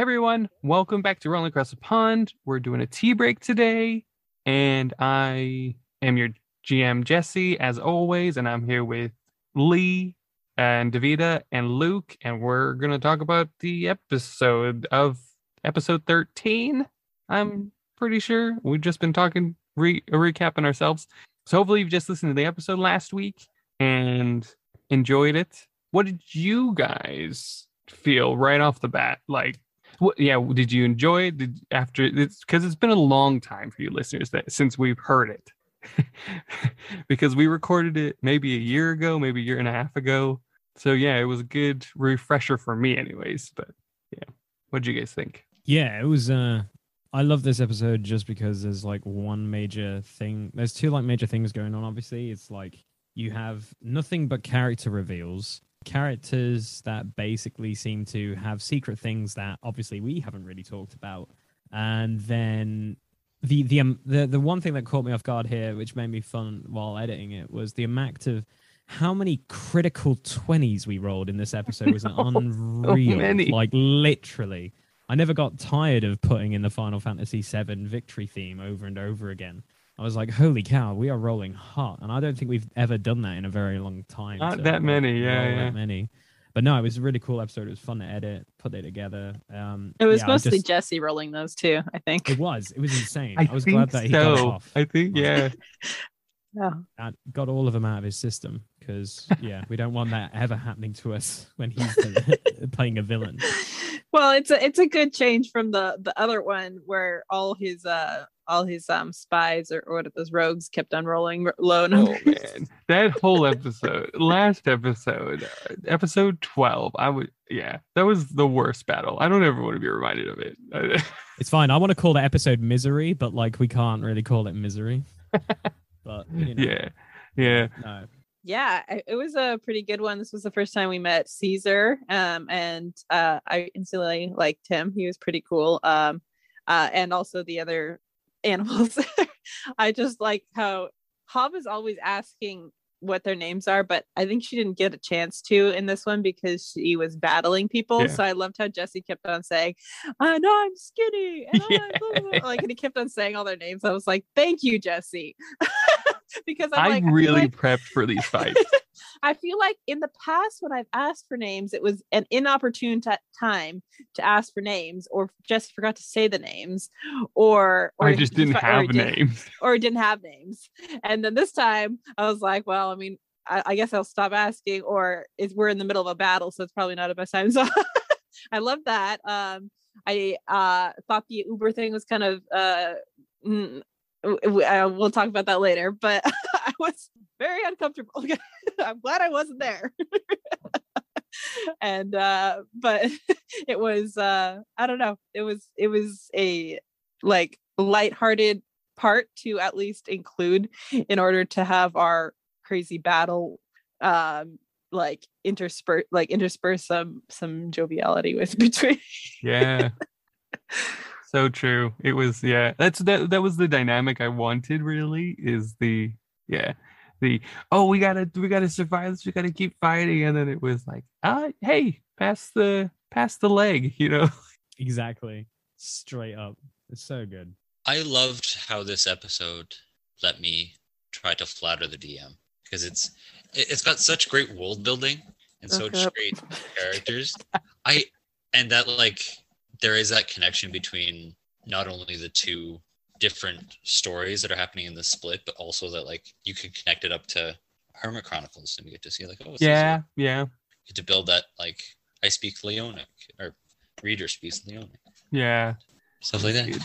everyone, welcome back to Rolling Across the Pond. We're doing a tea break today, and I am your GM Jesse, as always, and I'm here with Lee and Davida and Luke, and we're gonna talk about the episode of episode 13. I'm pretty sure we've just been talking, re- recapping ourselves. So hopefully you've just listened to the episode last week and enjoyed it. What did you guys feel right off the bat? Like, yeah, did you enjoy it? Did after it's because it's been a long time for you listeners that since we've heard it. because we recorded it maybe a year ago, maybe a year and a half ago. So yeah, it was a good refresher for me anyways, but yeah. What do you guys think? Yeah, it was uh I love this episode just because there's like one major thing. There's two like major things going on obviously. It's like you have nothing but character reveals. Characters that basically seem to have secret things that obviously we haven't really talked about. And then the the um, the the one thing that caught me off guard here, which made me fun while editing it, was the amount of how many critical twenties we rolled in this episode was unreal. many. Like literally, I never got tired of putting in the Final Fantasy VII victory theme over and over again. I was like, "Holy cow, we are rolling hot!" And I don't think we've ever done that in a very long time. Not to, that many, yeah, yeah. that many. But no, it was a really cool episode. It was fun to edit, put it together. Um, It was yeah, mostly just- Jesse rolling those too, I think. It was. It was insane. I, I, was glad that he got off. I think yeah. Yeah. and got all of them out of his system because yeah, we don't want that ever happening to us when he's the, playing a villain. Well, it's a it's a good change from the the other one where all his uh all his um spies or, or what are those rogues kept on rolling r- low Oh man, that whole episode, last episode, uh, episode twelve. I would, yeah, that was the worst battle. I don't ever want to be reminded of it. It's fine. I want to call the episode misery, but like we can't really call it misery. But you know, yeah, yeah, no. yeah, it was a pretty good one. This was the first time we met Caesar, um, and uh, I instantly liked him. He was pretty cool. Um, uh, and also the other animals. I just like how Hob is always asking what their names are, but I think she didn't get a chance to in this one because she was battling people. Yeah. So I loved how Jesse kept on saying, "I know I'm skinny," and Yeah. I'm blah, blah, blah," like, and he kept on saying all their names. I was like, "Thank you, Jesse," because I'm I like, really like- prepped for these fights. I feel like in the past when I've asked for names, it was an inopportune t- time to ask for names, or just forgot to say the names, or or I just didn't fi- or have didn't- names. or didn't have names. And then this time I was like, well, I mean, I, I guess I'll stop asking, or is we're in the middle of a battle, so it's probably not a best time. So I love that. Um, I uh, thought the Uber thing was kind of. Uh, mm, uh, we'll talk about that later, but I was very uncomfortable. I'm glad I wasn't there. and uh but it was uh I don't know. It was it was a like lighthearted part to at least include in order to have our crazy battle um like intersperse like intersperse some some joviality with between Yeah. So true. It was yeah. That's that that was the dynamic I wanted really is the yeah. The oh we gotta we gotta survive this, we gotta keep fighting. And then it was like, uh hey, pass the pass the leg, you know. Exactly. Straight up. It's so good. I loved how this episode let me try to flatter the DM because it's it- it's got such great world building and Look such up. great characters. I and that like there is that connection between not only the two different stories that are happening in the split, but also that like you can connect it up to Hermit Chronicles and we get to see like oh Yeah, yeah, get to build that like I speak Leonic or reader speaks Leonic yeah. stuff like that. It-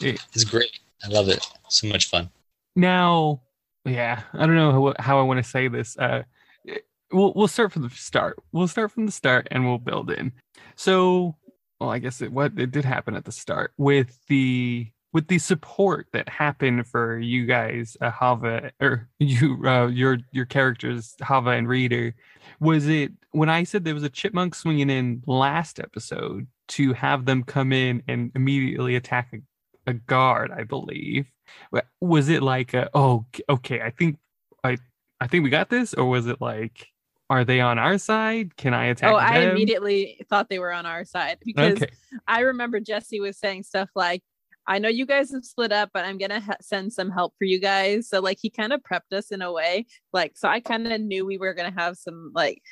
it- It's great. I love it. So much fun. now yeah i don't know how, how i want to say this uh we'll, we'll start from the start we'll start from the start and we'll build in so well i guess it what it did happen at the start with the with the support that happened for you guys uh, hava or you uh, your your characters hava and reader. Was it when i said there was a chipmunk swinging in last episode to have them come in and immediately attack a, a guard i believe Wa- was it like a, oh okay i think i i think we got this or was it like are they on our side? Can I attack oh, I immediately thought they were on our side because Okay. I remember Jesse was saying stuff like, I know you guys have split up, but I'm gonna ha- send some help for you guys. So like he kind of prepped us in a way, like so I kind of knew we were gonna have some like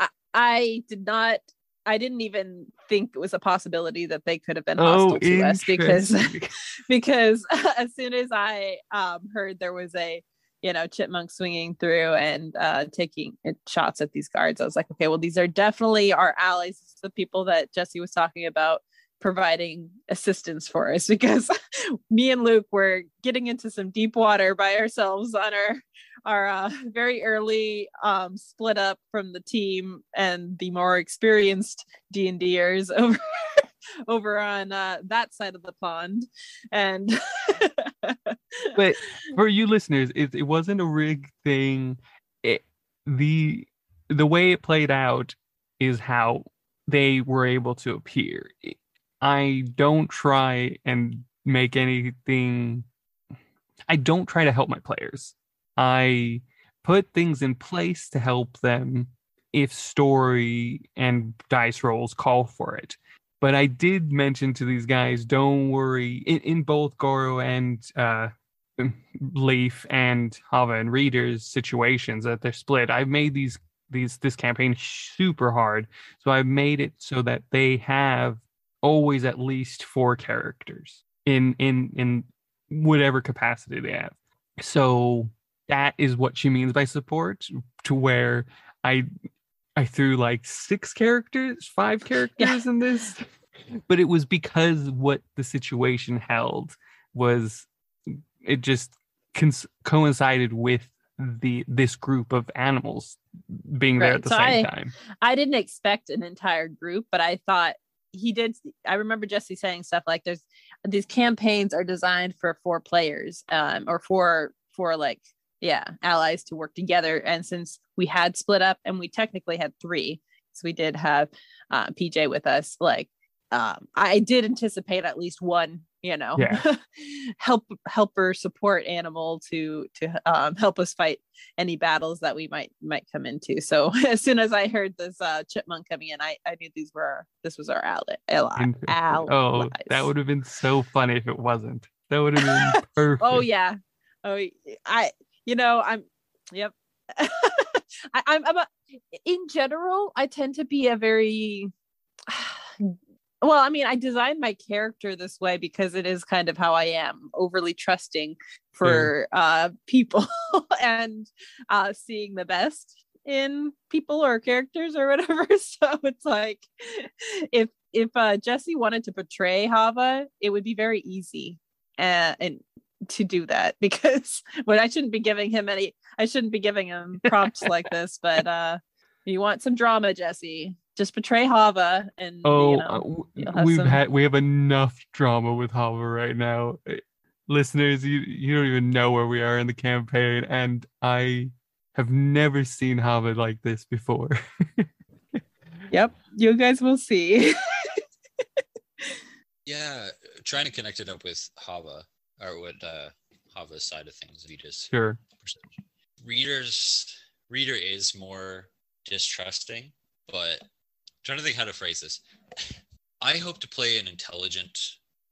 I, I did not. I didn't even think it was a possibility that they could have been hostile Oh, to us because because as soon as I um, heard there was a you know chipmunk swinging through and uh, taking shots at these guards, I was like, okay, well these are definitely our allies, This is the people that Jesse was talking about providing assistance for us because me and Luke were getting into some deep water by ourselves on our our uh, very early um, split up from the team and the more experienced D and Ders over over on uh, that side of the pond. And but for you listeners, it, it wasn't a rig thing. It, the the way it played out is how they were able to appear. I don't try and make anything. I don't try to help my players. I put things in place to help them if story and dice rolls call for it. But I did mention to these guys, don't worry, in, in both Goro and uh, Leaf and Hava and Readers situations that they're split. I've made these these this campaign super hard, so I've made it so that they have always at least four characters in in in whatever capacity they have. So that is what she means by support. To where I I threw like six characters, five characters in this, but it was because what the situation held was it just cons- coincided with the this group of animals being there at the so same I- time. I didn't expect an entire group, but I thought he did. I remember Jesse saying stuff like, "There's these campaigns are designed for four players, um, or for for like yeah allies to work together." And since we had split up, and we technically had three, so we did have uh, PJ with us. Like, um, I did anticipate at least one, you know, Yeah. help helper support animal to to um, help us fight any battles that we might might come into. So as soon as I heard this uh, chipmunk coming in, I, I knew these were our, this was our ally. ally allies. Oh, that would have been so funny if it wasn't. That would have been perfect. Oh yeah. Oh, I you know I'm. Yep. I, I'm, I'm a, in general. I tend to be a very well. I mean, I designed my character this way because it is kind of how I am, overly trusting for uh, people and uh, seeing the best in people or characters or whatever. So it's like if if uh, Jesse wanted to portray Hava, it would be very easy uh, and to do that because but I shouldn't be giving him any I shouldn't be giving him prompts like this, but uh you want some drama, Jesse. Just portray Hava and Oh, you uh, know w- you'll have we've some- had we have enough drama with Hava right now. Eh, Listeners, you you don't even know where we are in the campaign, and I have never seen Hava like this before. Yep, you guys will see. Yeah, trying to connect it up with Hava or with uh, Hava's side of things. Vita's sure. perception. Readers, reader is more distrusting, but I'm trying to think how to phrase this. I hope to play an intelligent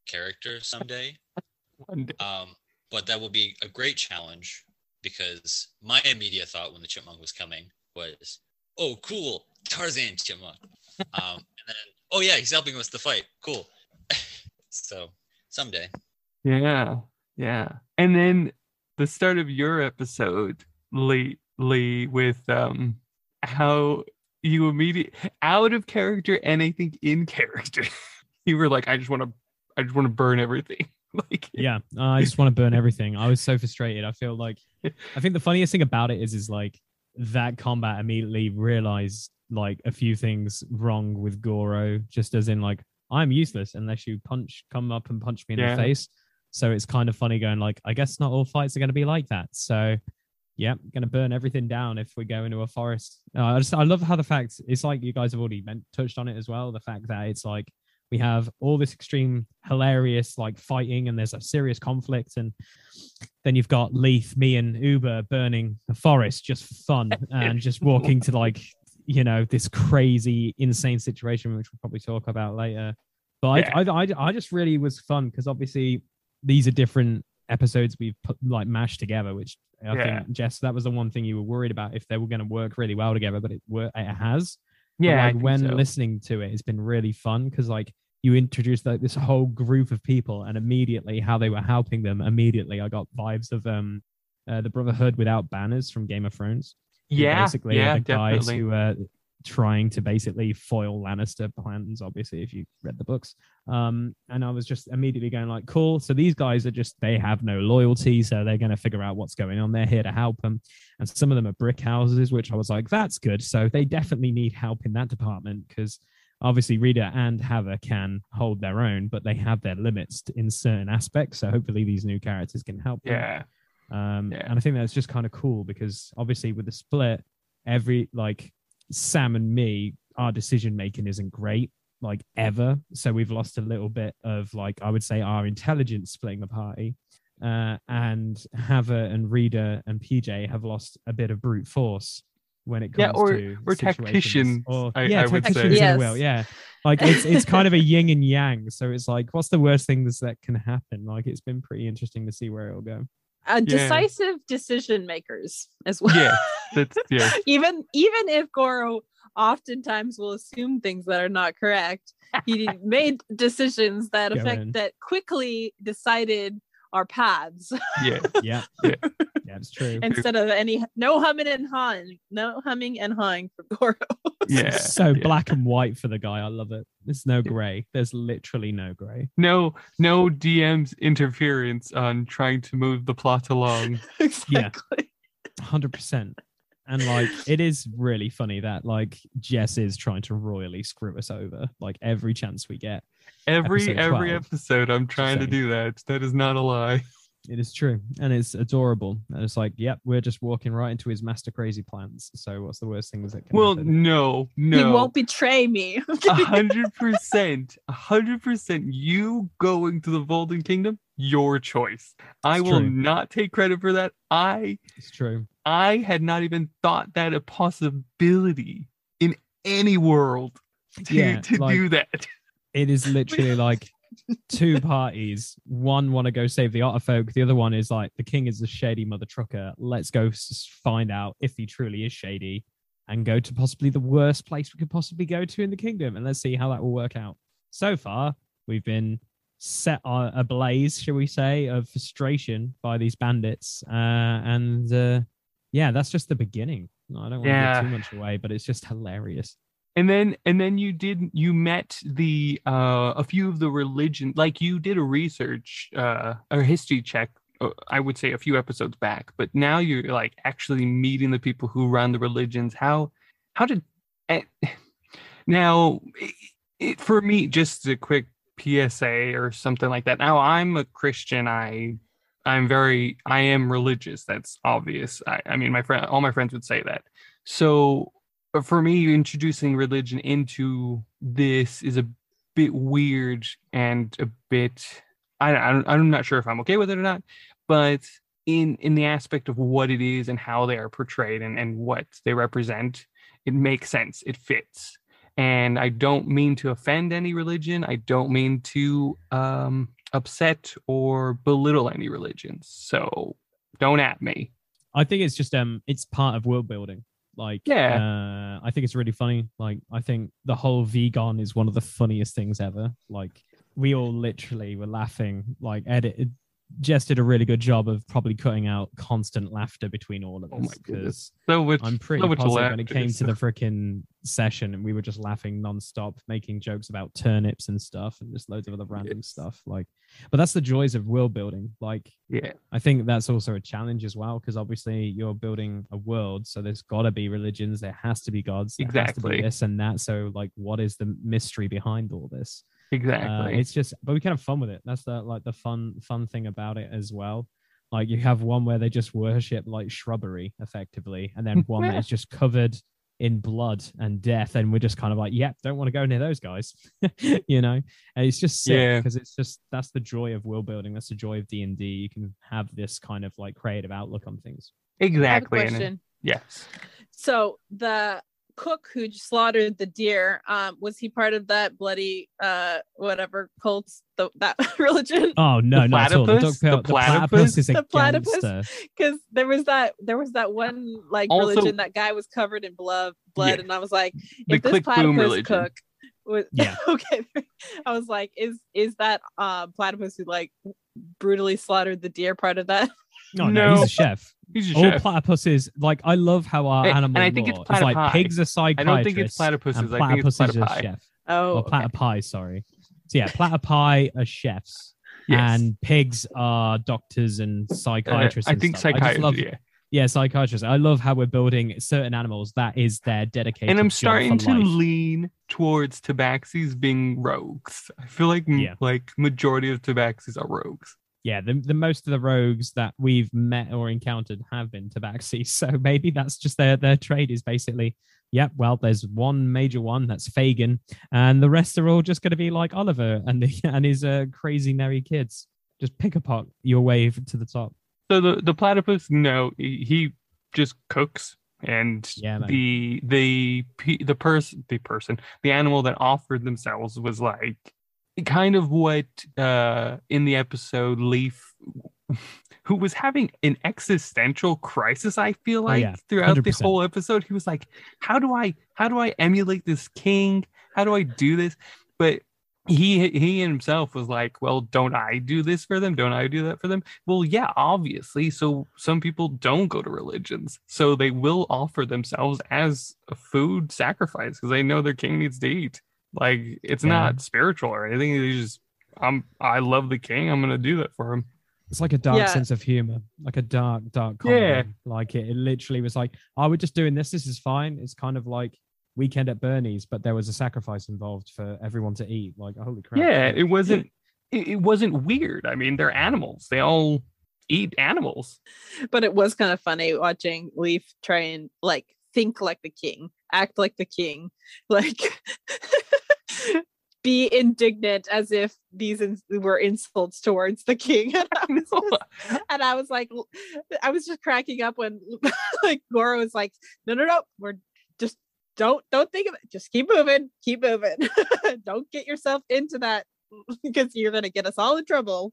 character someday, One day. um, but that will be a great challenge because my immediate thought when the chipmunk was coming was, "Oh, cool, Tarzan chipmunk," um, and then, "Oh yeah, he's helping us to fight. Cool." so someday, Yeah, yeah. And then the start of your episode, Lee, Lee, with um how you immediately out of character and I think in character, you were like, I just want to, I just want to burn everything. like, yeah uh, i just want to burn everything i was so frustrated i feel like i think the funniest thing about it is is like that combat immediately realized like a few things wrong with goro just as in like i'm useless unless you punch come up and punch me in Yeah. the face so it's kind of funny going like i guess not all fights are going to be like that. So yeah gonna burn everything down if we go into a forest. Uh, i just i love how the fact it's like you guys have already meant, touched on it as well the fact that it's like we have all this extreme hilarious like fighting and there's a serious conflict and then you've got leith me and uber burning the forest just for fun and just walking to like you know this crazy insane situation which we'll probably talk about later. But Yeah. I, I, I, I just really was fun because obviously these are different episodes we've put like mashed together which i Yeah. think jess that was the one thing you were worried about if they were going to work really well together but it wor- it has Yeah, like when so. listening to it, it's been really fun because like you introduced like this whole group of people, and immediately how they were helping them. Immediately, I got vibes of um uh, the Brotherhood without banners from Game of Thrones. yeah, basically yeah, the guys definitely. who are trying to basically foil Lannister plans. Obviously, if you read the books, um, and I was just immediately going like, cool. So these guys are just they have no loyalty, so they're going to figure out what's going on. They're here to help them, and some of them are brick houses, which I was like, that's good. So they definitely need help in that department because obviously Rita and Hava can hold their own, but they have their limits in certain aspects. So hopefully these new characters can help. them. Yeah, Um, Yeah. And I think that's just kind of cool because obviously with the split, every like Sam and me, our decision making isn't great like ever. So we've lost a little bit of like I would say our intelligence splitting the party. Uh, and Hava and Rita and PJ have lost a bit of brute force when it comes Yeah, or- to or situations. tacticians, Or I- yeah, I would tacticians say. in Yes. will, yeah. Like it's it's kind of a yin and yang. So it's like, what's the worst things that can happen? Like it's been pretty interesting to see where it'll go. Uh, decisive decision makers as well. yeah, that's yeah, even even if Goro oftentimes will assume things that are not correct, he made decisions that affect that quickly decided our paths yeah. Yeah. Yeah. Yeah, it's true. instead of any no humming and hawing, no humming and hawing for Goro. Yeah, so yeah. black and white for the guy. I love it. There's no gray. There's literally no gray. No, no DM's interference on trying to move the plot along. exactly. Hundred percent. And like it is really funny that like Jess is trying to royally screw us over like every chance we get. Every Episode every 12. episode, I'm trying to do that. That is not a lie. It is true. And it's adorable. And it's like, yep, we're just walking right into his master crazy plans. So what's the worst things that can Well, happen? no, He won't betray me. A hundred percent, a hundred percent. You going to the Golden Kingdom, your choice. I It's will true. not take credit for that. I It's true. I had not even thought that a possibility in any world to, Yeah, to like- do that. It is literally like two parties. One want to go save the otter folk. The other one is like the king is a shady mother trucker. Let's go find out if he truly is shady and go to possibly the worst place we could possibly go to in the kingdom. And let's see how that will work out. So far, we've been set on ablaze, shall we say, of frustration by these bandits. Uh, and uh, yeah, that's just the beginning. I don't want to Yeah. give too much away, but it's just hilarious. And then and then you did you met the uh a few of the religion like you did a research uh a history check uh, i would say a few episodes back but now you're like actually meeting the people who run the religions. How how did eh, now it, for me just a quick psa or something like that. Now i'm a christian. I i'm very i am religious. That's obvious. I, I mean my friend all my friends would say that. So but for me introducing religion into this is a bit weird and a bit I, I i'm not sure if i'm okay with it or not but in in the aspect of what it is and how they are portrayed and, and what they represent it makes sense. It fits. And i don't mean to offend any religion. I don't mean to um upset or belittle any religions so don't at me. I think it's just um it's part of world building. Like Yeah. uh, I think it's really funny. Like I think the whole vegan is one of the funniest things ever. Like we all literally were laughing. Like edit Jess did a really good job of probably cutting out constant laughter between all of Oh us my goodness. because so much I'm pretty so much positive when it came to the freaking session and we were just laughing nonstop, making jokes about turnips and stuff and just loads of other random Yes. stuff. Like, but that's the joys of world building. Like, yeah I think that's also a challenge as well because obviously you're building a world, so there's got to be religions, there has to be gods, to be Exactly. this and that. So, like, what is the mystery behind all this? Uh, exactly it's just, but we can have fun with it. That's the like the fun fun thing about it as well. Like you have one where they just worship like shrubbery effectively, and then one that is just covered in blood and death, and we're just kind of like, yep, don't want to go near those guys, you know. And it's just sick Yeah. because it's just that's the joy of world building. That's the joy of D and D. You can have this kind of like creative outlook on things. I have a Exactly. and yes. So the cook who slaughtered the deer, um, was he part of that bloody uh whatever cult the, that religion? Oh no, not at all. The, platypus? duck The pill- the platypus is a The platypus? Because there was that there was that one like Also- religion that guy was covered in blood blood, Yeah. and I was like, The if this platypus cook was Yeah. okay. I was like, is is that um platypus who like brutally slaughtered the deer part of that? No, no, he's a chef. He's a All chef. platypuses, like I love how our And- animal and I think it's law is like pigs are I psychiatrists. don't think it's platypuses. and I think it's platypus is a platypi. chef. Oh, or okay. sorry. So yeah, platypi are chefs, Yes. and pigs are doctors and Uh, psychiatrists. I and think stuff. I just psychiatry. love- yeah. yeah, psychiatrists. I love how we're building certain animals. That is their dedicated. And I'm starting to life. lean towards tabaxis being rogues. I feel like Yeah. like majority of tabaxis are rogues. Yeah, the, the most of the rogues that we've met or encountered have been tabaxi. So maybe that's just their their trade is basically, yep. Well, there's one major one that's Fagin, and the rest are all just going to be like Oliver and the, and his uh, crazy merry kids. Just pick apart your way to the top. So the the platypus, no, he, he just cooks, and Yeah, the the the person the person the animal that offered themselves was like kind of what uh in the episode Leaf who was having an existential crisis i feel Oh, like yeah. throughout the whole episode. He was like how do i how do i emulate this king? How do i do this? But he he himself was like well don't i do this for them? Don't i do that for them? Well yeah obviously. So some people don't go to religions. So they will offer themselves as a food sacrifice because they know their king needs to eat like it's Yeah. not spiritual or anything they just i'm i love the king i'm gonna do that for him It's like a dark Yeah. sense of humor, like a dark, dark comedy. Yeah. Like it, it literally was like, oh, we're just doing this. This is fine. It's kind of like Weekend at Bernie's, but there was a sacrifice involved for everyone to eat. Like, holy crap. yeah Like, it wasn't it, it wasn't weird i mean they're animals they all eat animals but it was kind of funny watching Leaf try and like think like the king, act like the king, like be indignant as if these ins- were insults towards the king. And I was, just, and I was like, I was just cracking up when like Goro was like, no, no, no, we're just don't don't think of it. Just keep moving, keep moving. don't get yourself into that because you're gonna get us all in trouble.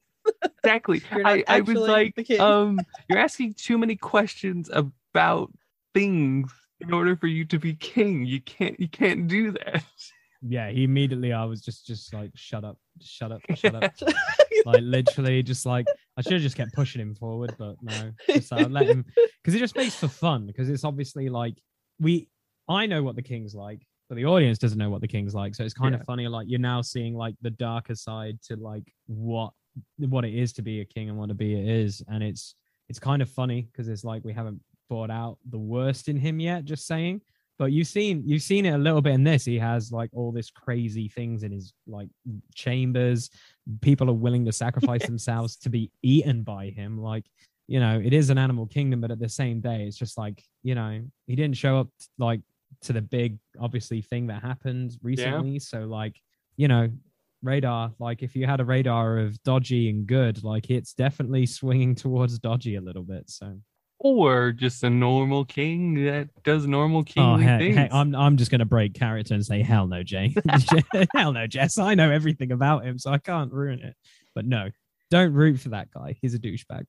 exactly I, I was like um you're asking too many questions about things in order for you to be king you can't you can't do that yeah. He immediately, I was just, just like, shut up, shut up, shut up. like literally, just like I should have just kept pushing him forward, but no, just uh, let him because it just makes for fun. Because it's obviously like we, I know what the king's like, but the audience doesn't know what the king's like. So it's kind Yeah. of funny. Like you're now seeing like the darker side to like what what it is to be a king and what to be it is, and it's it's kind of funny because it's like we haven't brought out the worst in him yet. Just saying. But you've seen you've seen it a little bit in this. He has like all this crazy things in his like chambers. People are willing to sacrifice themselves to be eaten by him. Like, you know, it is an animal kingdom, but at the same day, it's just like, you know, he didn't show up like to the big obviously thing that happened recently. So like, you know, radar, like if you had a radar of dodgy and good, like it's definitely swinging towards dodgy a little bit. So or just a normal king that does normal Oh, hey, things hey, I'm I'm just gonna break character and say hell no, Jay. hell no, Jess. I know everything about him, so I can't ruin it. But no, don't root for that guy. He's a douchebag.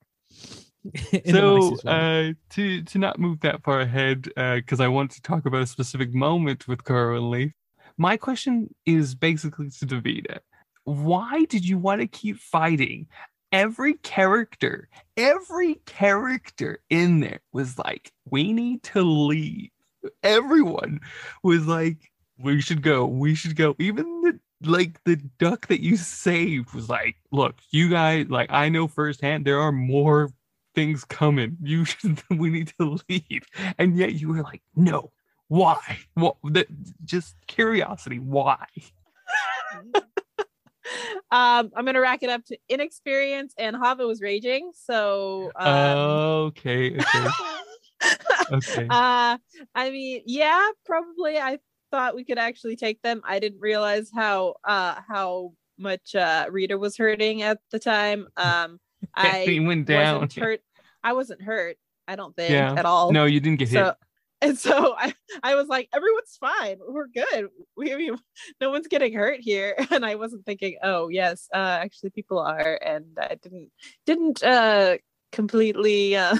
So uh to to not move that far ahead uh because i want to talk about a specific moment with Goro and leaf my question is basically to davida why did you want to keep fighting every character every character in there was like we need to leave everyone was like we should go we should go even the like the duck that you saved was like look you guys like i know firsthand there are more things coming. You should, we need to leave. And yet you were like, no, why? What that just curiosity, why? um, I'm gonna rack it up to inexperience, and Hava was raging, so um, okay, okay. Okay. uh i mean yeah probably i thought we could actually take them i didn't realize how uh how much uh rita was hurting at the time um i went down. wasn't hurt i wasn't hurt i don't think Yeah. at all No, you didn't get so hit. And so I, I was like everyone's fine. We're good. We, no one's getting hurt here. And i wasn't thinking oh yes uh actually people are. And i didn't didn't uh completely uh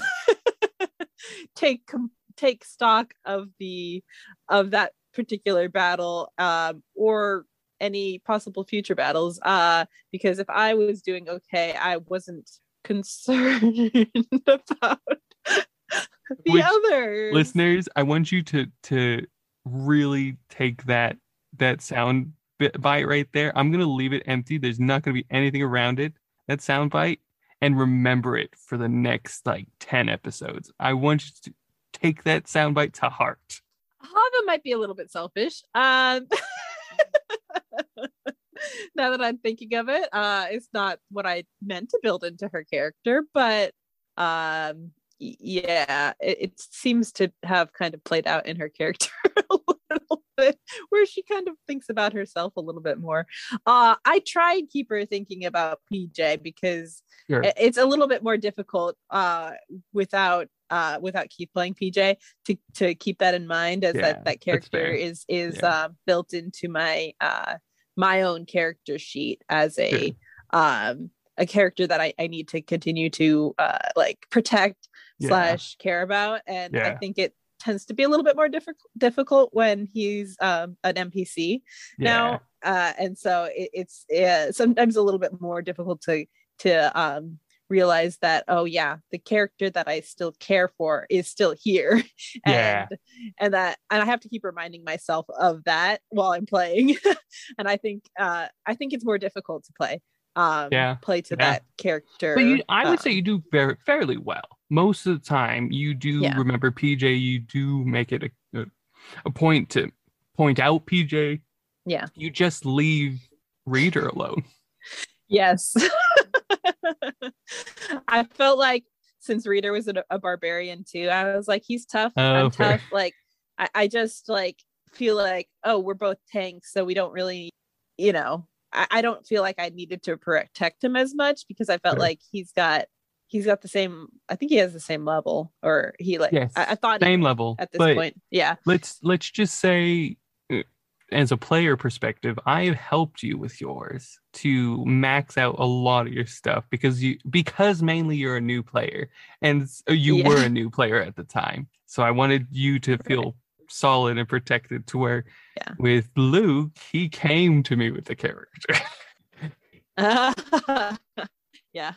take com- take stock of the of that particular battle um or any possible future battles uh because if i was doing okay i wasn't concerned about the Which, others Listeners, I want you to to really take that that sound bit bite right there. I'm gonna leave it empty. There's not gonna be anything around it. That sound bite, and remember it for the next like ten episodes. I want you to take that sound bite to heart. Hava might be a little bit selfish. Um, now that I'm thinking of it, uh, it's not what I meant to build into her character, but um, yeah, it, it seems to have kind of played out in her character a little bit, where she kind of thinks about herself a little bit more. Uh, I try and keep her thinking about PJ because Sure. it's a little bit more difficult uh without uh without Keith playing PJ to to keep that in mind as Yeah, that that character is is Yeah. uh built into my uh my own character sheet as a Sure. um a character that I, I need to continue to uh like protect Yeah. slash care about and I think it tends to be a little bit more difficult difficult when he's um an NPC now uh and so it, it's uh, sometimes a little bit more difficult to to um realize that oh yeah the character that i still care for is still here. Yeah. and and that and i have to keep reminding myself of that while i'm playing. And i think uh i think it's more difficult to play um Yeah. play to Yeah. that character But you, I would say you do very fairly well. Most of the time, you do Yeah. remember PJ. You do make it a, a, a point to point out PJ. Yeah. You just leave Reader alone. Yes. I felt like since Reader was a, a barbarian too, I was like, he's tough. Oh, I'm fair. tough. Like, I, I just like feel like, oh, we're both tanks, so we don't really, you know, I, I don't feel like I needed to protect him as much because I felt Sure. like he's got he's got the same. I think he has the same level, or he like. Yes, I, I thought Same level. at this point. Yeah. let's let's just say, uh, as a player perspective, I have helped you with yours to max out a lot of your stuff because you because mainly you're a new player and uh, you Yeah. were a new player at the time. So I wanted you to feel solid and protected to where Yeah. with Luke, he came to me with the character. yeah.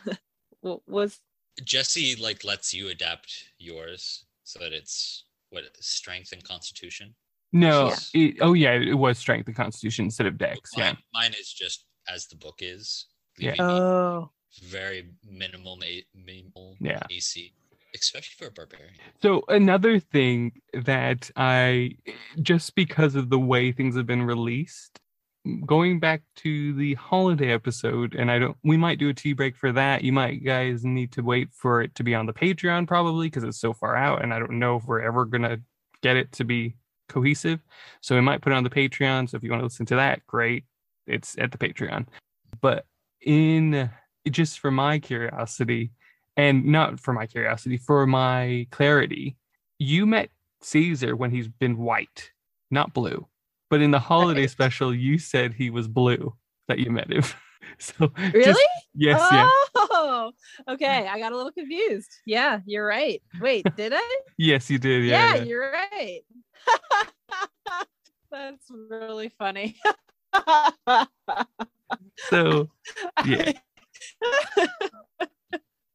W- Was Jesse like lets you adapt yours so that it's what strength and constitution. no, Yeah. it- oh yeah, it was strength and constitution instead of dex. Yeah. Mine, mine is just as the book is. Yeah. oh very minimal, ma- minimal Yeah. AC, especially for a barbarian. So another thing that I just because of the way things have been released, going back to the holiday episode, and I don't we might do a tea break for that. You might guys need to wait for it to be on the Patreon probably because it's so far out, and I don't know if we're ever gonna get it to be cohesive. So we might put it on the Patreon. So if you want to listen to that, great. It's at the Patreon. But in just for my curiosity, and not for my curiosity, for my clarity, you met Caesar when he's been white, not blue. But in the holiday Right. special, you said he was blue that you met him. so just- really? yes, yeah, Oh, okay. I got a little confused. Yeah, you're right. Wait, did I? yes, you did. yeah, Yeah, yeah. you're right. That's really funny. So yeah.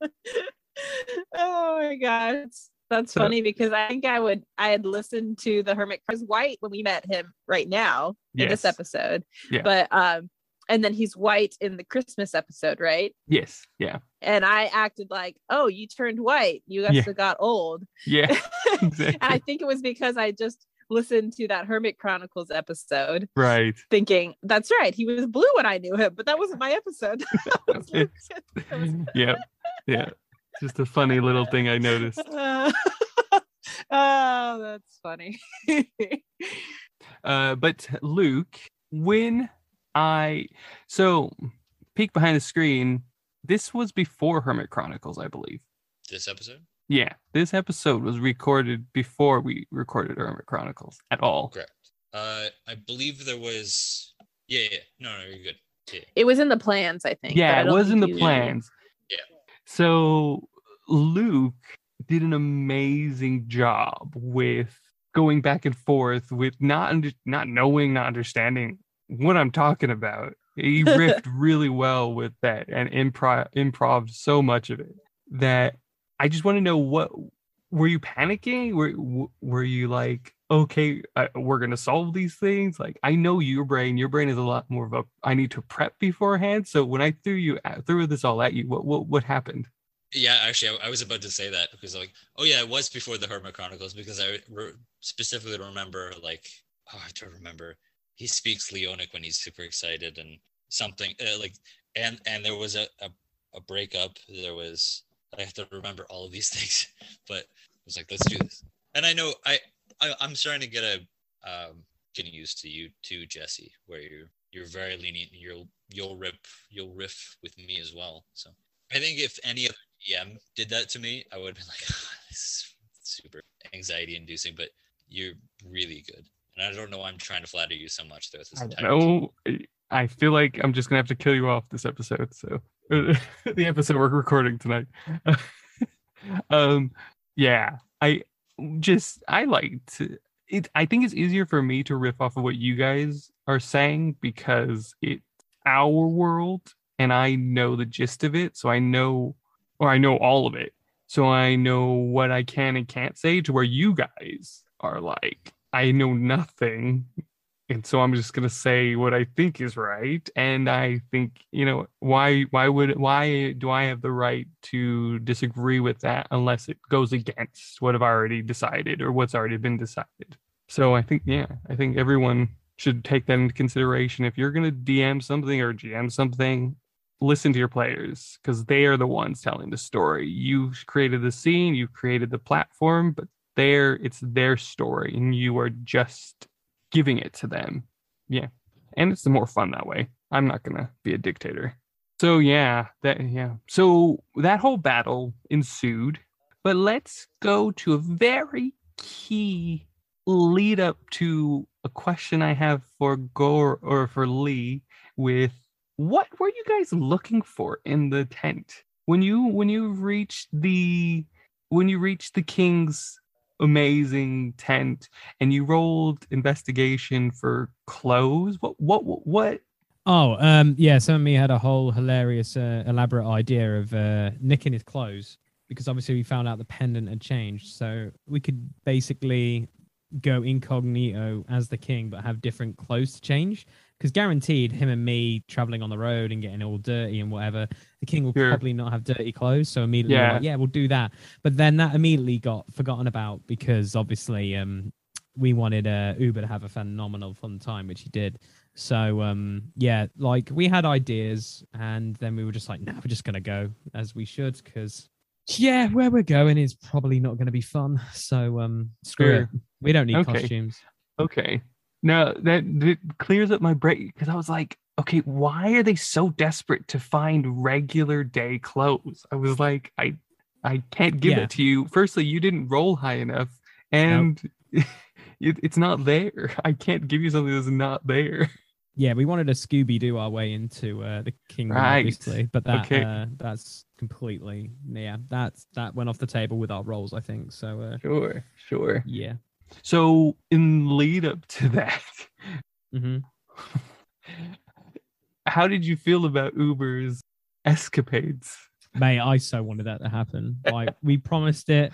oh my gosh. That's funny because I think I would I had listened to the Hermit Crab's White when we met him right now in this episode. Yeah. But um and then he's white in the Christmas episode, right? yes, yeah, And I acted like, oh, you turned white. You Yeah. got old. yeah, and exactly. I think it was because I just listened to that Hermit Chronicles episode, right. thinking that's right. He was blue when I knew him, but that wasn't my episode. That was Luke's- that was- yeah, yeah. Just a funny little thing I noticed. Uh, oh, that's funny. Uh, but Luke, when I so peek behind the screen, this was before Hermit Chronicles, I believe. This episode? Yeah, this episode was recorded before we recorded Hermit Chronicles at all. Correct. Uh, I believe there was. Yeah, yeah. No, no, you're good. Yeah. it was in the plans, I think. but I Yeah, it was in the you- plans. Yeah. So Luke did an amazing job with going back and forth with not under, not knowing, not understanding what I'm talking about. He riffed really well with that and improv improv so much of it that I just want to know what were you panicking? Were were you like, okay, uh, we're gonna solve these things? Like, I know your brain. Your brain is a lot more of a. I need to prep beforehand. So when I threw you at, threw this all at you, what what what happened? Yeah, actually, I, I was about to say that because like, oh yeah, it was before the Hermit Chronicles because I re- specifically remember like, oh, I don't remember. He speaks Leonic when he's super excited and something uh, like, and and there was a, a a breakup. There was I have to remember all of these things, but I was like, let's do this. And I know I, I I'm starting to get a um getting used to you too, Jesse, where you're you're very lenient. You'll you'll rip you'll riff with me as well. So I think if any other GM did that to me, I would have been like, this is super anxiety inducing, but you're really good. And I don't know why I'm trying to flatter you so much throughout this I entire know. I feel like I'm just gonna have to kill you off this episode. So the episode we're recording tonight. um, yeah, I just I like to. It, I think it's easier for me to riff off of what you guys are saying because it's our world and I know the gist of it. So I know, or I know all of it. So I know what I can and can't say to where you guys are like, I know nothing and so i'm just going to say what i think is right and i think you know why why would why do i have the right to disagree with that unless it goes against what i've already decided or what's already been decided? So i think yeah i think everyone should take that into consideration. If you're going to dm something or gm something listen to your players because they are the ones telling the story. You've created the scene you've created the platform but there it's their story and you are just giving it to them. Yeah. And it's more fun that way. I'm not going to be a dictator. So yeah, that yeah. So that whole battle ensued, but let's go to a very key lead up to a question I have for Goro or for Lee with what were you guys looking for in the tent? When you when you reached the when you reached the king's amazing tent and you rolled investigation for clothes what what what, what? Oh, um, yeah. Some of me had a whole hilarious, uh, elaborate idea of uh, nicking his clothes because obviously we found out the pendant had changed, so we could basically go incognito as the king, but have different clothes to change. Because guaranteed, him and me traveling on the road and getting all dirty and whatever, the king will Sure. probably not have dirty clothes. So immediately, Yeah. like, yeah, we'll do that. But then that immediately got forgotten about because obviously, um, we wanted uh, Uber to have a phenomenal fun time, which he did. So um yeah, like we had ideas and then we were just like, no, we're just gonna go as we should because yeah, where we're going is probably not gonna be fun. So um screw it. We don't need Okay. costumes. okay now that, that clears up my brain because i was like okay why are they so desperate to find regular day clothes i was like i i can't give Yeah. it to you firstly you didn't roll high enough and it, it's not there i can't give you something that's not there Yeah, we wanted to Scooby Doo our way into uh, the kingdom, Right. obviously, but that Okay. uh, that's completely yeah, that's that went off the table with our roles, I think. So uh, sure sure yeah. so in lead up to that hmm how did you feel about uber's escapades Mate, I so wanted that to happen. Like we promised it.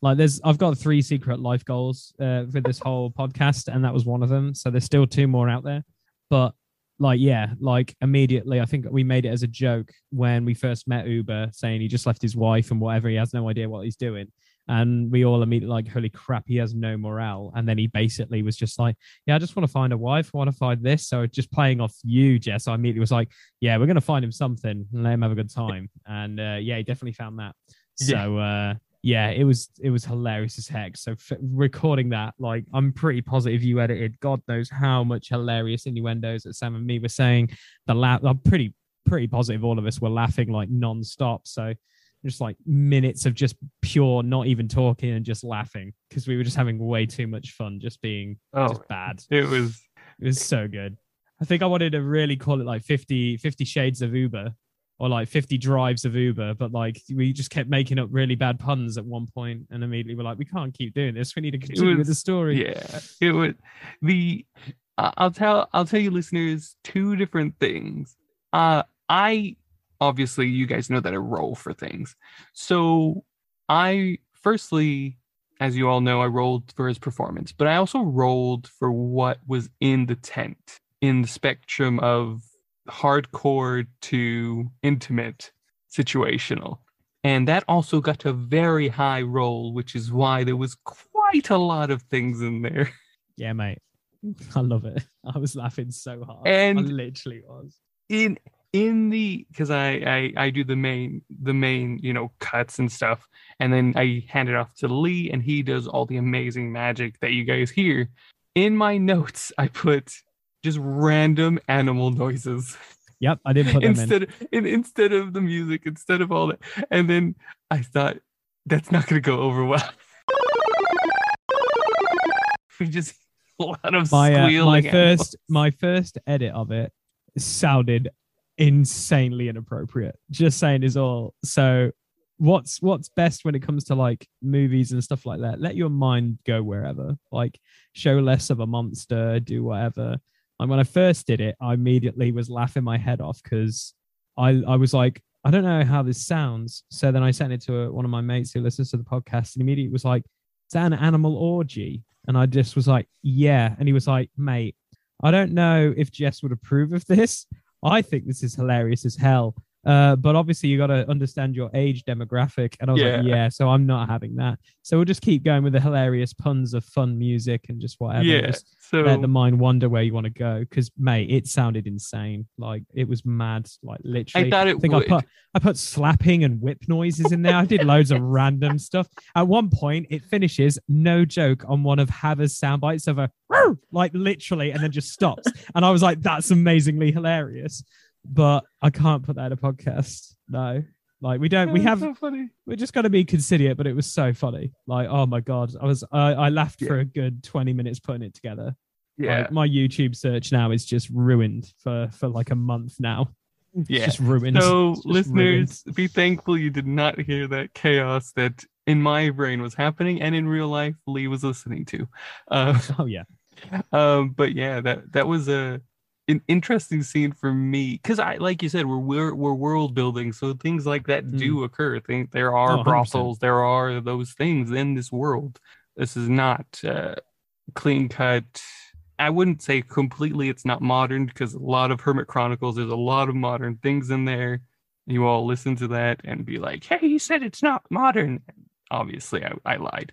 Like there's I've got three secret life goals uh for this whole podcast, and that was one of them. So there's still two more out there. But like yeah, like immediately I think we made it as a joke when we first met Uber saying he just left his wife and whatever, he has no idea what he's doing. And we all immediately like, holy crap, he has no morale. And then he basically was just like, Yeah, I just want to find a wife, I want to find this. So just playing off you, Jess, I immediately was like, yeah, we're gonna find him something and let him have a good time. And uh, yeah, he definitely found that. Yeah. So uh, yeah, it was it was hilarious as heck. So f- recording that, like, I'm pretty positive you edited. God knows how much hilarious innuendos that Sam and me were saying. The laugh, I'm pretty pretty positive all of us were laughing like non-stop. So just like minutes of just pure, not even talking and just laughing because we were just having way too much fun, just being Oh, just bad. it was It was so good. I think I wanted to really call it like 50, 50 shades of Uber or like 50 drives of Uber, but like we just kept making up really bad puns at one point and immediately we're like, we can't keep doing this. We need to continue with the story. yeah it would the i'll tell i'll tell you listeners two different things uh i obviously you guys know that i roll for things so i firstly as you all know i rolled for his performance but i also rolled for what was in the tent in the spectrum of hardcore to intimate situational and that also got a very high roll which is why there was quite a lot of things in there Yeah, mate. I love it. I was laughing so hard. I And- literally was. in in the because I, I i do the main the main you know cuts and stuff and then i hand it off to lee and he does all the amazing magic that you guys hear. In my notes i put just random animal noises. Yep, I did put them in. instead of in, instead of the music instead of all that. And then i thought that's not going to go over well. We just a lot of My uh, my first my first edit of it sounded insanely inappropriate. Just saying is all. So what's what's best when it comes to like movies and stuff like that? Let your mind go wherever. Like show less of a monster, do whatever. And when I first did it, I immediately was laughing my head off because I I was like, I don't know how this sounds. So then I sent it to uh one of my mates who listens to the podcast, and immediately was like, "Is that an animal orgy?" And I just was like, "Yeah." And he was like, "Mate, I don't know if Jess would approve of this. I think this is hilarious as hell. Uh, but obviously, you got to understand your age demographic. And I was like, Yeah. yeah, so I'm not having that. So we'll just keep going with the hilarious puns of fun music and just whatever. yeah Just so let the mind wander where you want to go. Because, mate, it sounded insane. Like, it was mad. Like, literally. i thought it I think would I put I put slapping and whip noises in there. I did loads of random stuff. At one point, it finishes, no joke, on one of Hava's sound bites of a like literally, and then just stops. And I was like, that's amazingly hilarious. But I can't put that in a podcast. No. Like we don't we have so funny we're just gonna be considerate, but it was so funny. Like, oh my god. I was I, I laughed Yeah. for a good 20 minutes putting it together. yeah Like, my YouTube search now is just ruined for for like a month now. It's yeah just ruined. So, It's just ruined. listeners, be thankful you did not hear that chaos that in my brain was happening and in real life Lee was listening to. Uh, Oh yeah. um, but yeah, that that was a an interesting scene for me because I, like you said, we're we're, we're world building, so things like that do occur. Think there are. Oh, 100%. brothels, there are those things in this world. This is not uh, clean cut. I wouldn't say completely it's not modern because a lot of Hermit Chronicles, there's a lot of modern things in there. You all listen to that and be like, hey, he said it's not modern. Obviously, I, I lied.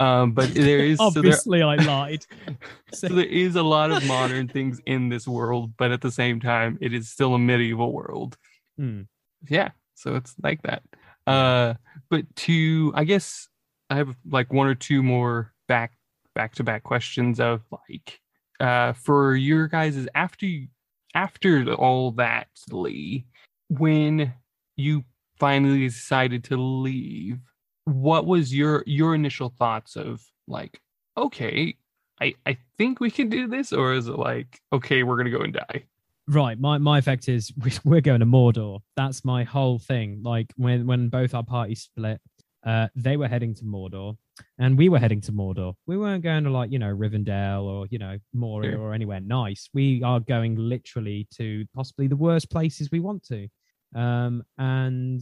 Um, but there is so there, Obviously, I lied. so there is a lot of modern things in this world, but at the same time, it is still a medieval world. Hmm. Yeah, so it's like that. Uh, but to I guess I have like one or two more back back to back questions of like uh for your guys' is after you after all that Lee, when you finally decided to leave, what was your your initial thoughts of like, okay, I I think we can do this, or is it like, okay, we're gonna go and die? Right. My my effect is we- we're going to Mordor. That's my whole thing. Like when when both our parties split, uh, they were heading to Mordor, and we were heading to Mordor. We weren't going to like you know Rivendell or you know Moria Sure. or anywhere nice. We are going literally to possibly the worst places we want to. Um, and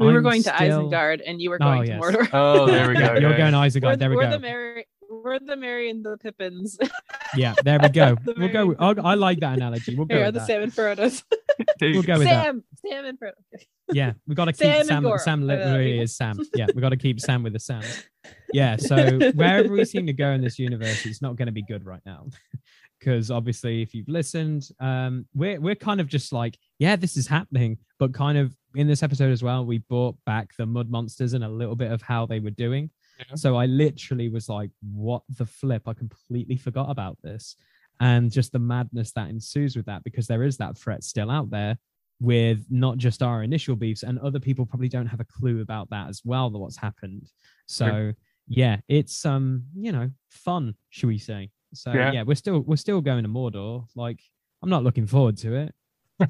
We were I'm going to still- Isengard, and you were Oh, going yes. to Mordor. Oh, there we go. You're going to we're Isengard. There we we're go. the Merry, we're the Merry and the Pippins. Yeah, there we go. The we'll go. very- I'll, like that analogy. We'll go. Here are the that. Sam and Frodos. We'll go. go with that. Sam, Sam and Frodo. Yeah, we got to keep Sam Sam. Sam Uh, literally is Sam. Yeah, we got to keep Sam with the Sam. Yeah, so wherever we seem to go in this universe, it's not going to be good right now. Because obviously, if you've listened, um, we're we're kind of just like, yeah, this is happening, but kind of in this episode as well, we brought back the mud monsters and a little bit of how they were doing. Yeah. So I literally was like, what the flip? I completely forgot about this. And just the madness that ensues with that, because there is that threat still out there with not just our initial beefs, and other people probably don't have a clue about that as well, that what's happened. So Sure. yeah, it's um, you know, fun, should we say. So Yeah. yeah, we're still we're still going to Mordor. Like, I'm not looking forward to it.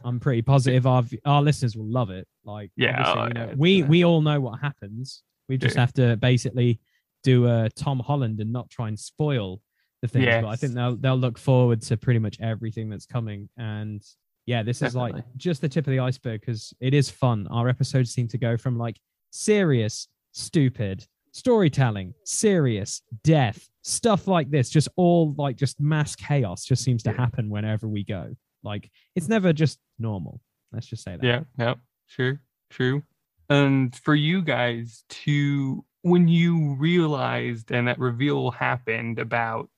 I'm pretty positive our our listeners will love it. Like, Yeah, oh, you know, yeah, we we all know what happens. We just Yeah. have to basically do a Tom Holland and not try and spoil the things. But I think they'll they'll look forward to pretty much everything that's coming. And yeah, this is like just the tip of the iceberg because it is fun. Our episodes seem to go from like serious, stupid, storytelling, serious, death, stuff like this, just all like just mass chaos just seems to happen whenever we go. Like it's never just normal. Let's just say that. Yeah, yeah, sure, true. And for you guys to, when you realized and that reveal happened about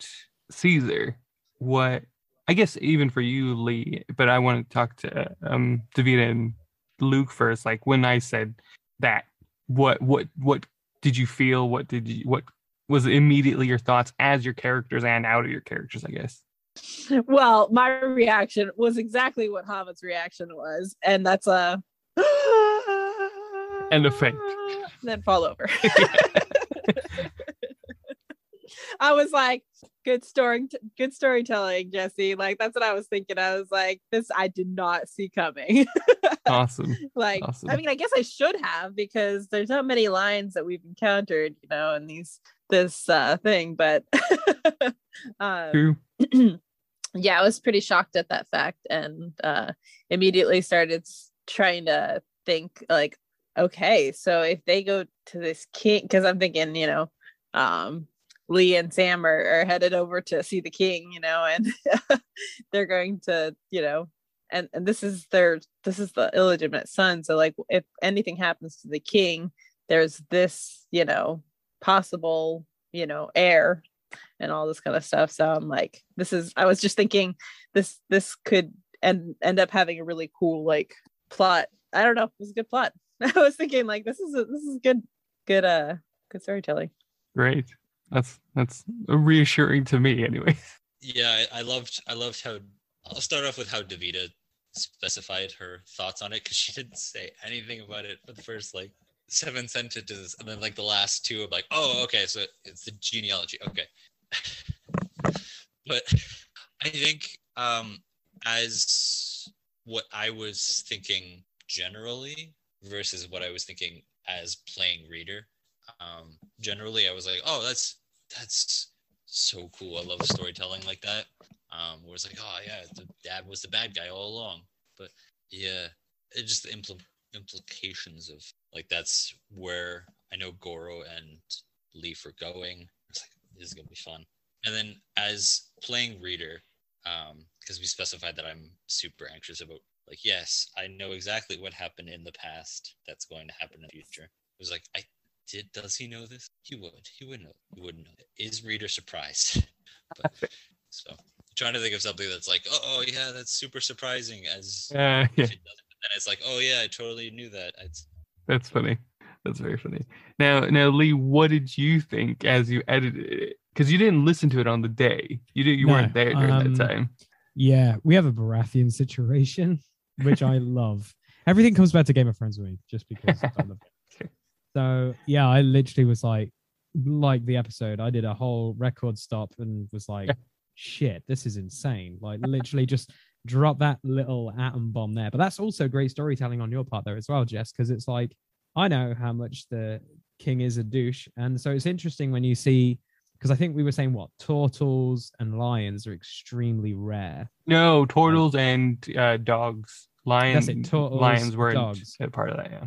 Caesar, what I guess even for you, Lee, but I want to talk to um Davida and Luke first. Like when I said that, what what what did you feel? What did you what was immediately your thoughts as your characters and out of your characters, I guess. Well, my reaction was exactly what Hamid's reaction was, and that's a And a faint. then fall over. I was like, good story, good storytelling, Jesse. Like that's what I was thinking. I was like, this I did not see coming. Awesome. like, Awesome. I mean, I guess I should have because there's not many lines that we've encountered, you know, in these this uh thing, but um, True. yeah, I was pretty shocked at that fact and uh immediately started trying to think like, okay, so if they go to this king, because I'm thinking, you know, um Lee and Sam are, are headed over to see the king, you know, and they're going to, you know, and, and this is their this is the illegitimate son. So like if anything happens to the king, there's this, you know, possible, you know, heir and all this kind of stuff. So I'm like, this is I was just thinking this this could end end up having a really cool like plot. I don't know, if it was a good plot. I was thinking like this is a, this is good good uh good storytelling. Great. That's that's reassuring to me, anyway. Yeah, I, I loved I loved how I'll start off with how Davida specified her thoughts on it because she didn't say anything about it for the first like seven sentences, and then like the last two, I'm like, oh, okay, so it's the genealogy, okay. but I think um as what I was thinking generally versus what I was thinking as playing reader. Um, generally, I was like, oh, that's that's so cool. I love storytelling like that. Um, where it's like, oh yeah, the dad was the bad guy all along. But yeah, it just the impl- implications of like that's where I know Goro and Leaf are going. It's like this is gonna be fun. And then as playing reader, um, because we specified that I'm super anxious about like yes, I know exactly what happened in the past that's going to happen in the future. It was like I did does he know this? He would. He would know. He wouldn't know. Is reader surprised? but, so trying to think of something that's like, oh, oh yeah, that's super surprising as Uh, yeah, if it doesn't. But then it's like, oh yeah, I totally knew that. It's that's funny. That's very funny. Now, now, Lee, what did you think as you edited it? Because you didn't listen to it on the day. You did. You No, weren't there during um, that time. Yeah, we have a Baratheon situation, which I love. Everything comes back to Game of Thrones with me, just because I love it. So yeah, I literally was like, like the episode, I did a whole record stop and was like, shit, this is insane. Like literally just drop that little atom bomb there. But that's also great storytelling on your part there as well, Jess, because it's like I know how much the king is a douche, and so it's interesting when you see because I think we were saying what turtles and lions are extremely rare. No, turtles and uh, dogs. Lions. it, turtles, lions weren't dogs. a part of that. Yeah.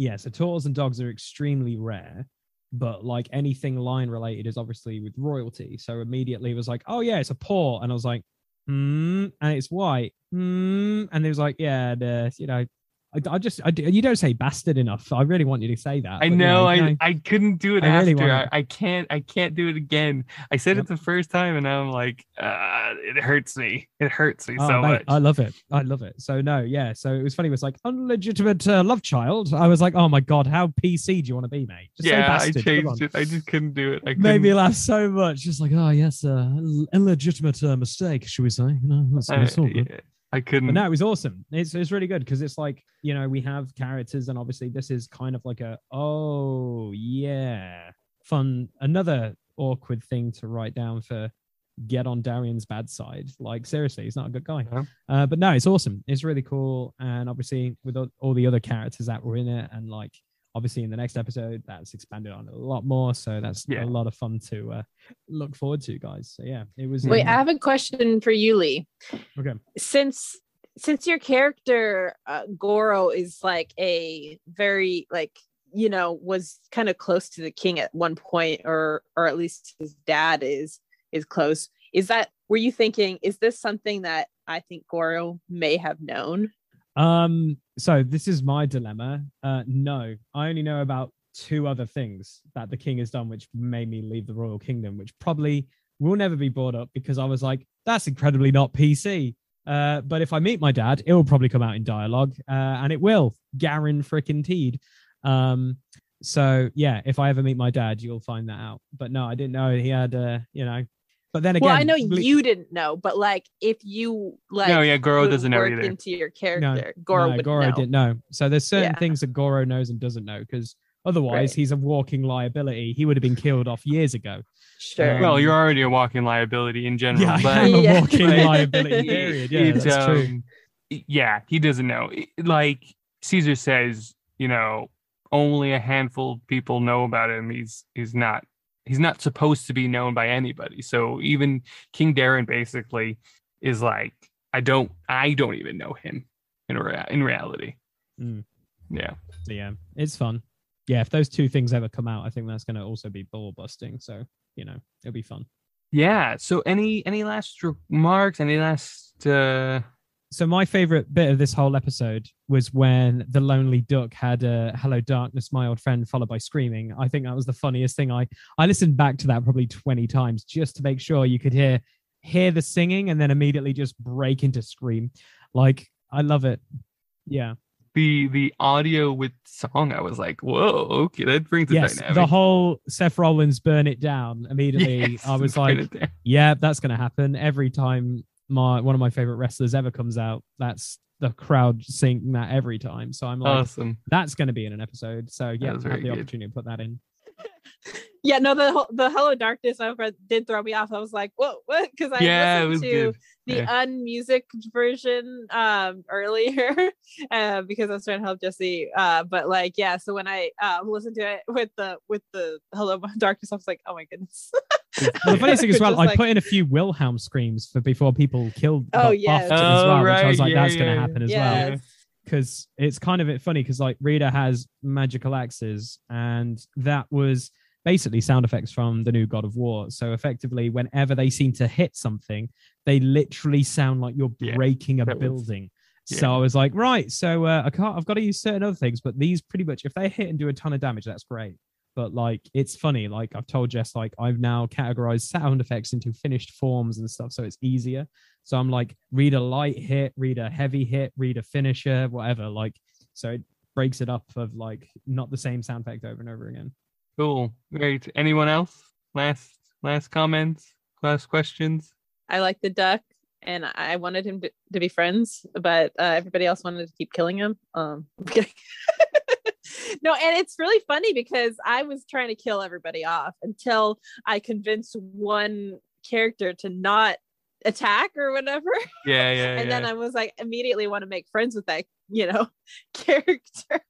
Yeah, so turtles and dogs are extremely rare, but like anything lion related is obviously with royalty. So immediately it was like, oh yeah, it's a paw, and I was like, hmm, and it's white, hmm, and it was like, yeah, the you know, I, I just I, you don't say bastard enough. I really want you to say that. I but, you know, I, I couldn't do it I really after. I, I can't I can't do it again. I said Yep. it the first time and now I'm like, uh, it hurts me. It hurts me Oh, so mate, much. I love it. I love it. So no, yeah. So it was funny. It was like unlegitimate uh, love child. I was like, oh my god, how PC do you want to be, mate? Just yeah, I changed it. I just couldn't do it. I Made me laugh so much. Just like, oh yes, uh, ill- illegitimate uh, mistake, should we say? You know, that's, that's all good. yeah, I couldn't. But no, it was awesome. It's it's really good because it's like you know we have characters, and obviously this is kind of like a oh yeah fun another awkward thing to write down for get on Darian's bad side. Like seriously, he's not a good guy. Yeah. Uh, but no, it's awesome. It's really cool, and obviously with all, all the other characters that were in it, and like obviously in the next episode that's expanded on a lot more. So that's Yeah. a lot of fun to uh, look forward to, guys. So yeah, it was. Wait, uh, I have a question for you, Lee. Okay. Since since your character uh, Goro is like a very like you know was kind of close to the king at one point, or or at least his dad is is close. Is that were you thinking? Is this something that I think Goro may have known? Um, so this is my dilemma. Uh, no, I only know about two other things that the king has done, which made me leave the royal kingdom, which probably will never be brought up because I was like, that's incredibly not PC. Uh, but if I meet my dad, it will probably come out in dialogue, uh, and it will. Garen frickin' Teed. Um, so yeah, if I ever meet my dad, you'll find that out. But no, I didn't know he had, uh, you know. But then again, well, I know ble- you didn't know, but like if you like no, yeah, Goro doesn't know work either. into your character, Goro no, would Goro know. didn't know. So there's certain Yeah. things that Goro knows and doesn't know because otherwise Right. he's a walking liability. He would have been killed off years ago. Sure. Um, well, you're already a walking liability in general. Yeah, but I am a walking liability. Period. Yeah, It's, that's true. um, Yeah, he doesn't know. Like Caesar says, you know, only a handful of people know about him. He's he's not he's not supposed to be known by anybody. So even King Darren basically is like, I don't I don't even know him in rea- in reality. Mm. Yeah. Yeah, it's fun. Yeah, if those two things ever come out, I think that's going to also be ball busting. So you know, it'll be fun. Yeah. So any any last remarks? Any last uh So my favorite bit of this whole episode was when the lonely duck had a "Hello Darkness, my old friend" followed by screaming. I think that was the funniest thing. I I listened back to that probably twenty times just to make sure you could hear hear the singing and then immediately just break into scream. Like I love it. Yeah, the the audio with song, I was like, whoa, okay, that brings yes. dynamic. The whole Seth Rollins "Burn It Down" immediately. Yes, I was like, yeah, that's gonna happen every time my one of my favorite wrestlers ever comes out. That's the crowd sing that every time. So I'm like, awesome. that's going to be in an episode. So yeah, I have the good. opportunity to put that in. yeah, no, the the Hello Darkness I read did throw me off. I was like, whoa, what? Because I yeah, listened to good. the Yeah. unmusic version um earlier uh, because I was trying to help Jesse. Uh, but like, yeah, so when I um listened to it with the with the Hello Darkness, I was like, oh my goodness. Well, the funniest thing as well, Just I like- put in a few Wilhelm screams for before people killed. Oh, got yes. buffed as Oh, well, which I was right, like, that's yeah, going to happen as well. Yes. Because it's kind of it funny because like Rita has magical axes, and that was basically sound effects from the new God of War. So effectively, whenever they seem to hit something, they literally sound like you're Yeah, breaking a that was- building. yeah. So I was like, right, so uh, I can't. I've got to use certain other things, but these pretty much, if they hit and do a ton of damage, that's great. But like, it's funny. Like I've told Jess, like I've now categorized sound effects into finished forms and stuff, so it's easier. So I'm like, read a light hit, read a heavy hit, read a finisher, whatever. Like, so it breaks it up of like not the same sound effect over and over again. Cool. Great. Anyone else? Last last comments? Last questions? I like the duck, and I wanted him to, to be friends, but uh, everybody else wanted to keep killing him. Um, I'm kidding. No, and it's really funny because I was trying to kill everybody off until I convinced one character to not attack or whatever, Yeah, yeah, and yeah. then I was like immediately want to make friends with that, you know, character.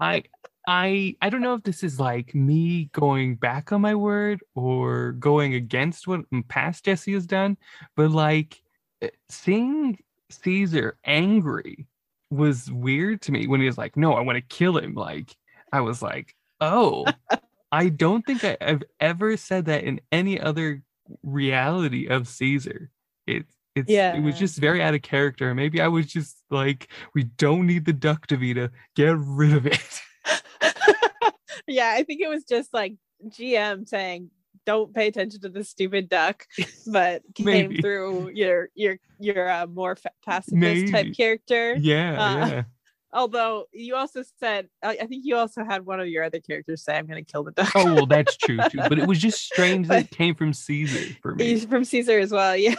I I I don't know if this is like me going back on my word or going against what past Jesse has done, but like eh, seeing Caesar angry was weird to me when he was like, "No, I want to kill him." Like I was like, "Oh, I don't think I, I've ever said that in any other reality of Caesar." It It's Yeah. it was just very out of character. Maybe I was just like, we don't need the duck, Davida. Get rid of it. yeah, I think it was just like GM saying, "Don't pay attention to the stupid duck," but came through your your your uh, more fa- pacifist Maybe. type character. yeah, Uh, yeah. Although you also said, I I think you also had one of your other characters say, "I'm going to kill the duck." Oh well, that's true too. But it was just strange that it came from Caesar for me. From Caesar as well, yeah.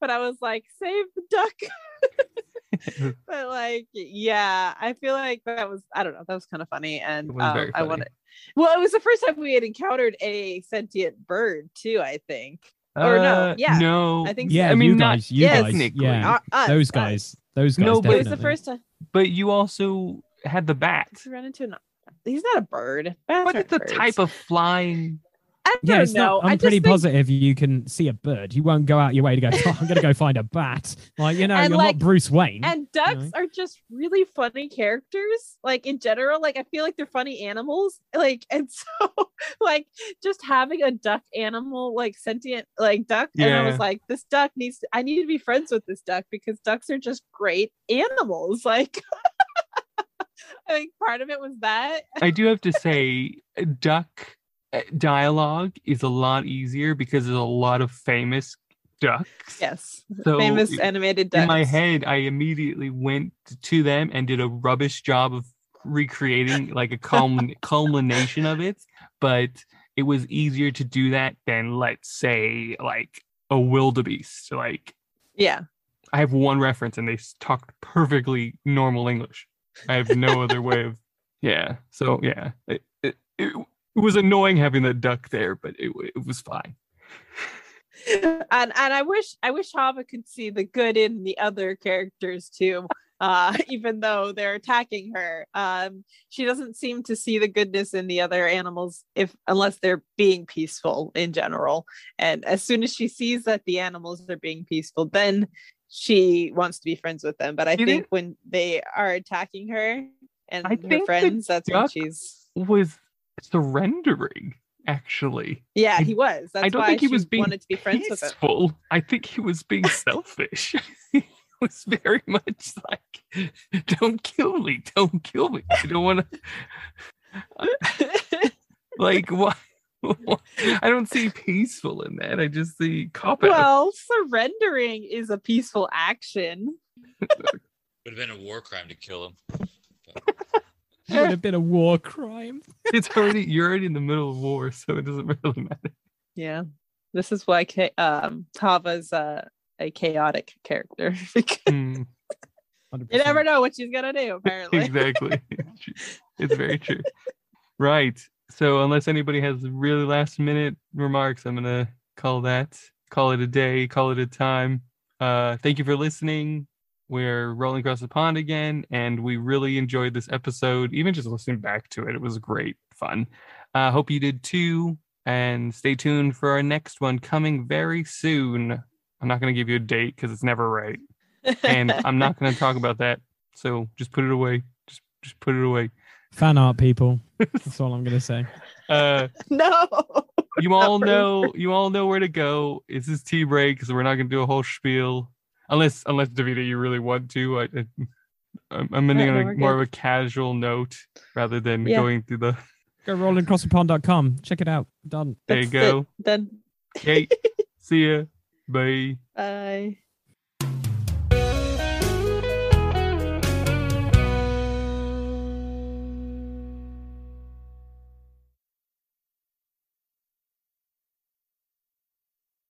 but I was like, save the duck. but like, yeah, I feel like that was I don't know, that was kind of funny, and um, very I wanted. Well, it was the first time we had encountered a sentient bird too. I think. Or no, Uh, yeah, no. I think. Yeah, I mean, you not guys, you yes. guys, technically. yeah, Uh, us, those us. guys, those guys. No, but- It was the first time but you also had the bat. we ran into an. He's not a bird. Bats But it's a birds. type of flying. I Yeah, don't it's know. not. I I'm just pretty think- positive you can see a bird. You won't go out your way to go. "Oh, I'm gonna go find a bat. Like you know, And, you're like- not Bruce Wayne. And ducks are just really funny characters. Like in general, like I feel like they're funny animals. Like and so like just having a duck animal, like sentient like duck. And I was like, this duck needs to, I need to be friends with this duck because ducks are just great animals. Like I think part of it was that. I do have to say, duck Eh, dialogue is a lot easier because there's a lot of famous ducks. Yes. So Famous i- animated ducks. in my head, I immediately went to them and did a rubbish job of recreating like a culmin- culmination of it. But it was easier to do that than, let's say, like a wildebeest. Like Yeah. I have one reference and they talked perfectly normal English. I have no other way of, yeah. So yeah, it, it, it, was annoying having the duck there, but it, it was fine. and and I wish I wish Hava could see the good in the other characters too. Uh, even though they're attacking her, um, she doesn't seem to see the goodness in the other animals if unless they're being peaceful in general. And as soon as she sees that the animals are being peaceful, then she wants to be friends with them. But I You think when they are attacking her and I her friends, that's when she's Was surrendering actually. yeah, he was. That's I don't why think he was being wanted to be friends with him. peaceful. I think he was being selfish. he was very much like, "Don't kill me! Don't kill me! I don't want to." Like what? I don't see peaceful in that. I just see cop out. well, surrendering is a peaceful action. Would have been a war crime to kill him. It would have been a war crime. it's already you're already in the middle of war, so it doesn't really matter. Yeah. This is why Cha- um Tava's uh, a chaotic character because Hmm, you never know what she's gonna do, apparently. exactly. it's very true. Right. So unless anybody has really last minute remarks, I'm gonna call that call it a day, call it a time. Uh, thank you for listening. We're rolling across the pond again, and we really enjoyed this episode. Even just listening back to it, it was great fun. Uh, hope you did too. And stay tuned for our next one coming very soon. I'm not going to give you a date because it's never right, and I'm not going to talk about that. So just put it away. Just just put it away. Fan art, people. That's all I'm gonna say. Uh, no. you all know you all know where to go. This is tea break, so we're not going to do a whole spiel, unless unless Davida, you really want to. I, I I'm, I'm ending Right, on a, more of a casual note rather than Yeah. going through the. Go rollingacrossthepond.com. Check it out. Done. There you That's it. go. Then Okay, see ya. Bye. bye.